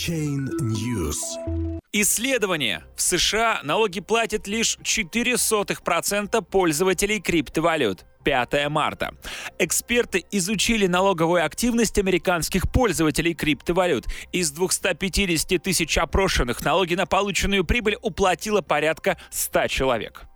Chain News. Исследование. В США налоги платят лишь 0,04% пользователей криптовалют. 5 марта. Эксперты изучили налоговую активность американских пользователей криптовалют. Из 250 тысяч опрошенных налоги на полученную прибыль уплатило порядка 100 человек.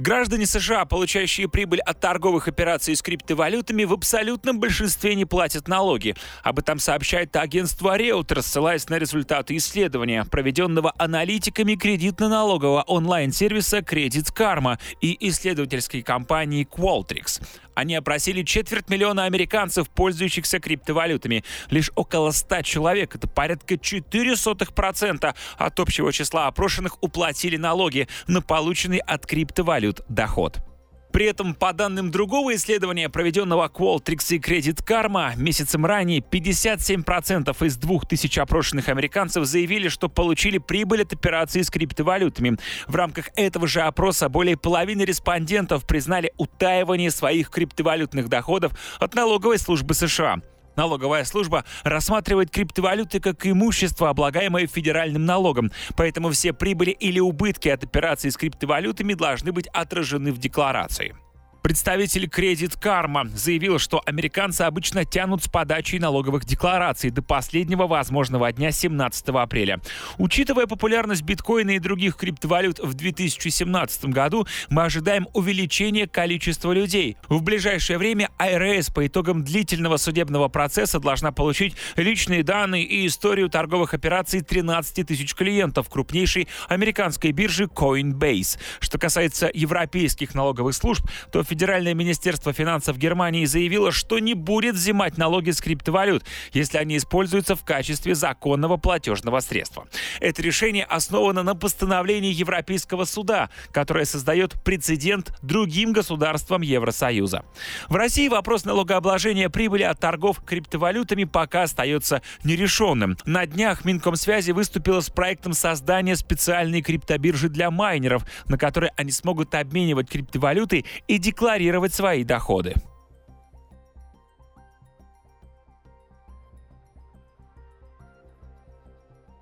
Граждане США, получающие прибыль от торговых операций с криптовалютами, в абсолютном большинстве не платят налоги. Об этом сообщает агентство Reuters, ссылаясь на результаты исследования, проведенного аналитиками кредитно-налогового онлайн-сервиса Credit Karma и исследовательской компании Qualtrics. Они опросили четверть миллиона американцев, пользующихся криптовалютами. Лишь около 100 человек, это порядка 0,04% от общего числа опрошенных уплатили налоги на полученный от криптовалют доход. При этом, по данным другого исследования, проведенного Qualtrics и Credit Karma, месяцем ранее 57% из 2000 опрошенных американцев заявили, что получили прибыль от операций с криптовалютами. В рамках этого же опроса более половины респондентов признали утаивание своих криптовалютных доходов от налоговой службы США. Налоговая служба рассматривает криптовалюты как имущество, облагаемое федеральным налогом, поэтому все прибыли или убытки от операций с криптовалютами должны быть отражены в декларации. Представитель Credit Karma заявил, что американцы обычно тянут с подачей налоговых деклараций до последнего возможного дня 17 апреля. Учитывая популярность биткоина и других криптовалют в 2017 году, мы ожидаем увеличения количества людей. В ближайшее время IRS по итогам длительного судебного процесса должна получить личные данные и историю торговых операций 13 тысяч клиентов крупнейшей американской биржи Coinbase. Что касается европейских налоговых служб, то Федеральное министерство финансов Германии заявило, что не будет взимать налоги с криптовалют, если они используются в качестве законного платежного средства. Это решение основано на постановлении Европейского суда, которое создает прецедент другим государствам Евросоюза. В России вопрос налогообложения прибыли от торгов криптовалютами пока остается нерешенным. На днях Минкомсвязи выступила с проектом создания специальной криптобиржи для майнеров, на которой они смогут обменивать криптовалюты и декларировать декларировать свои доходы.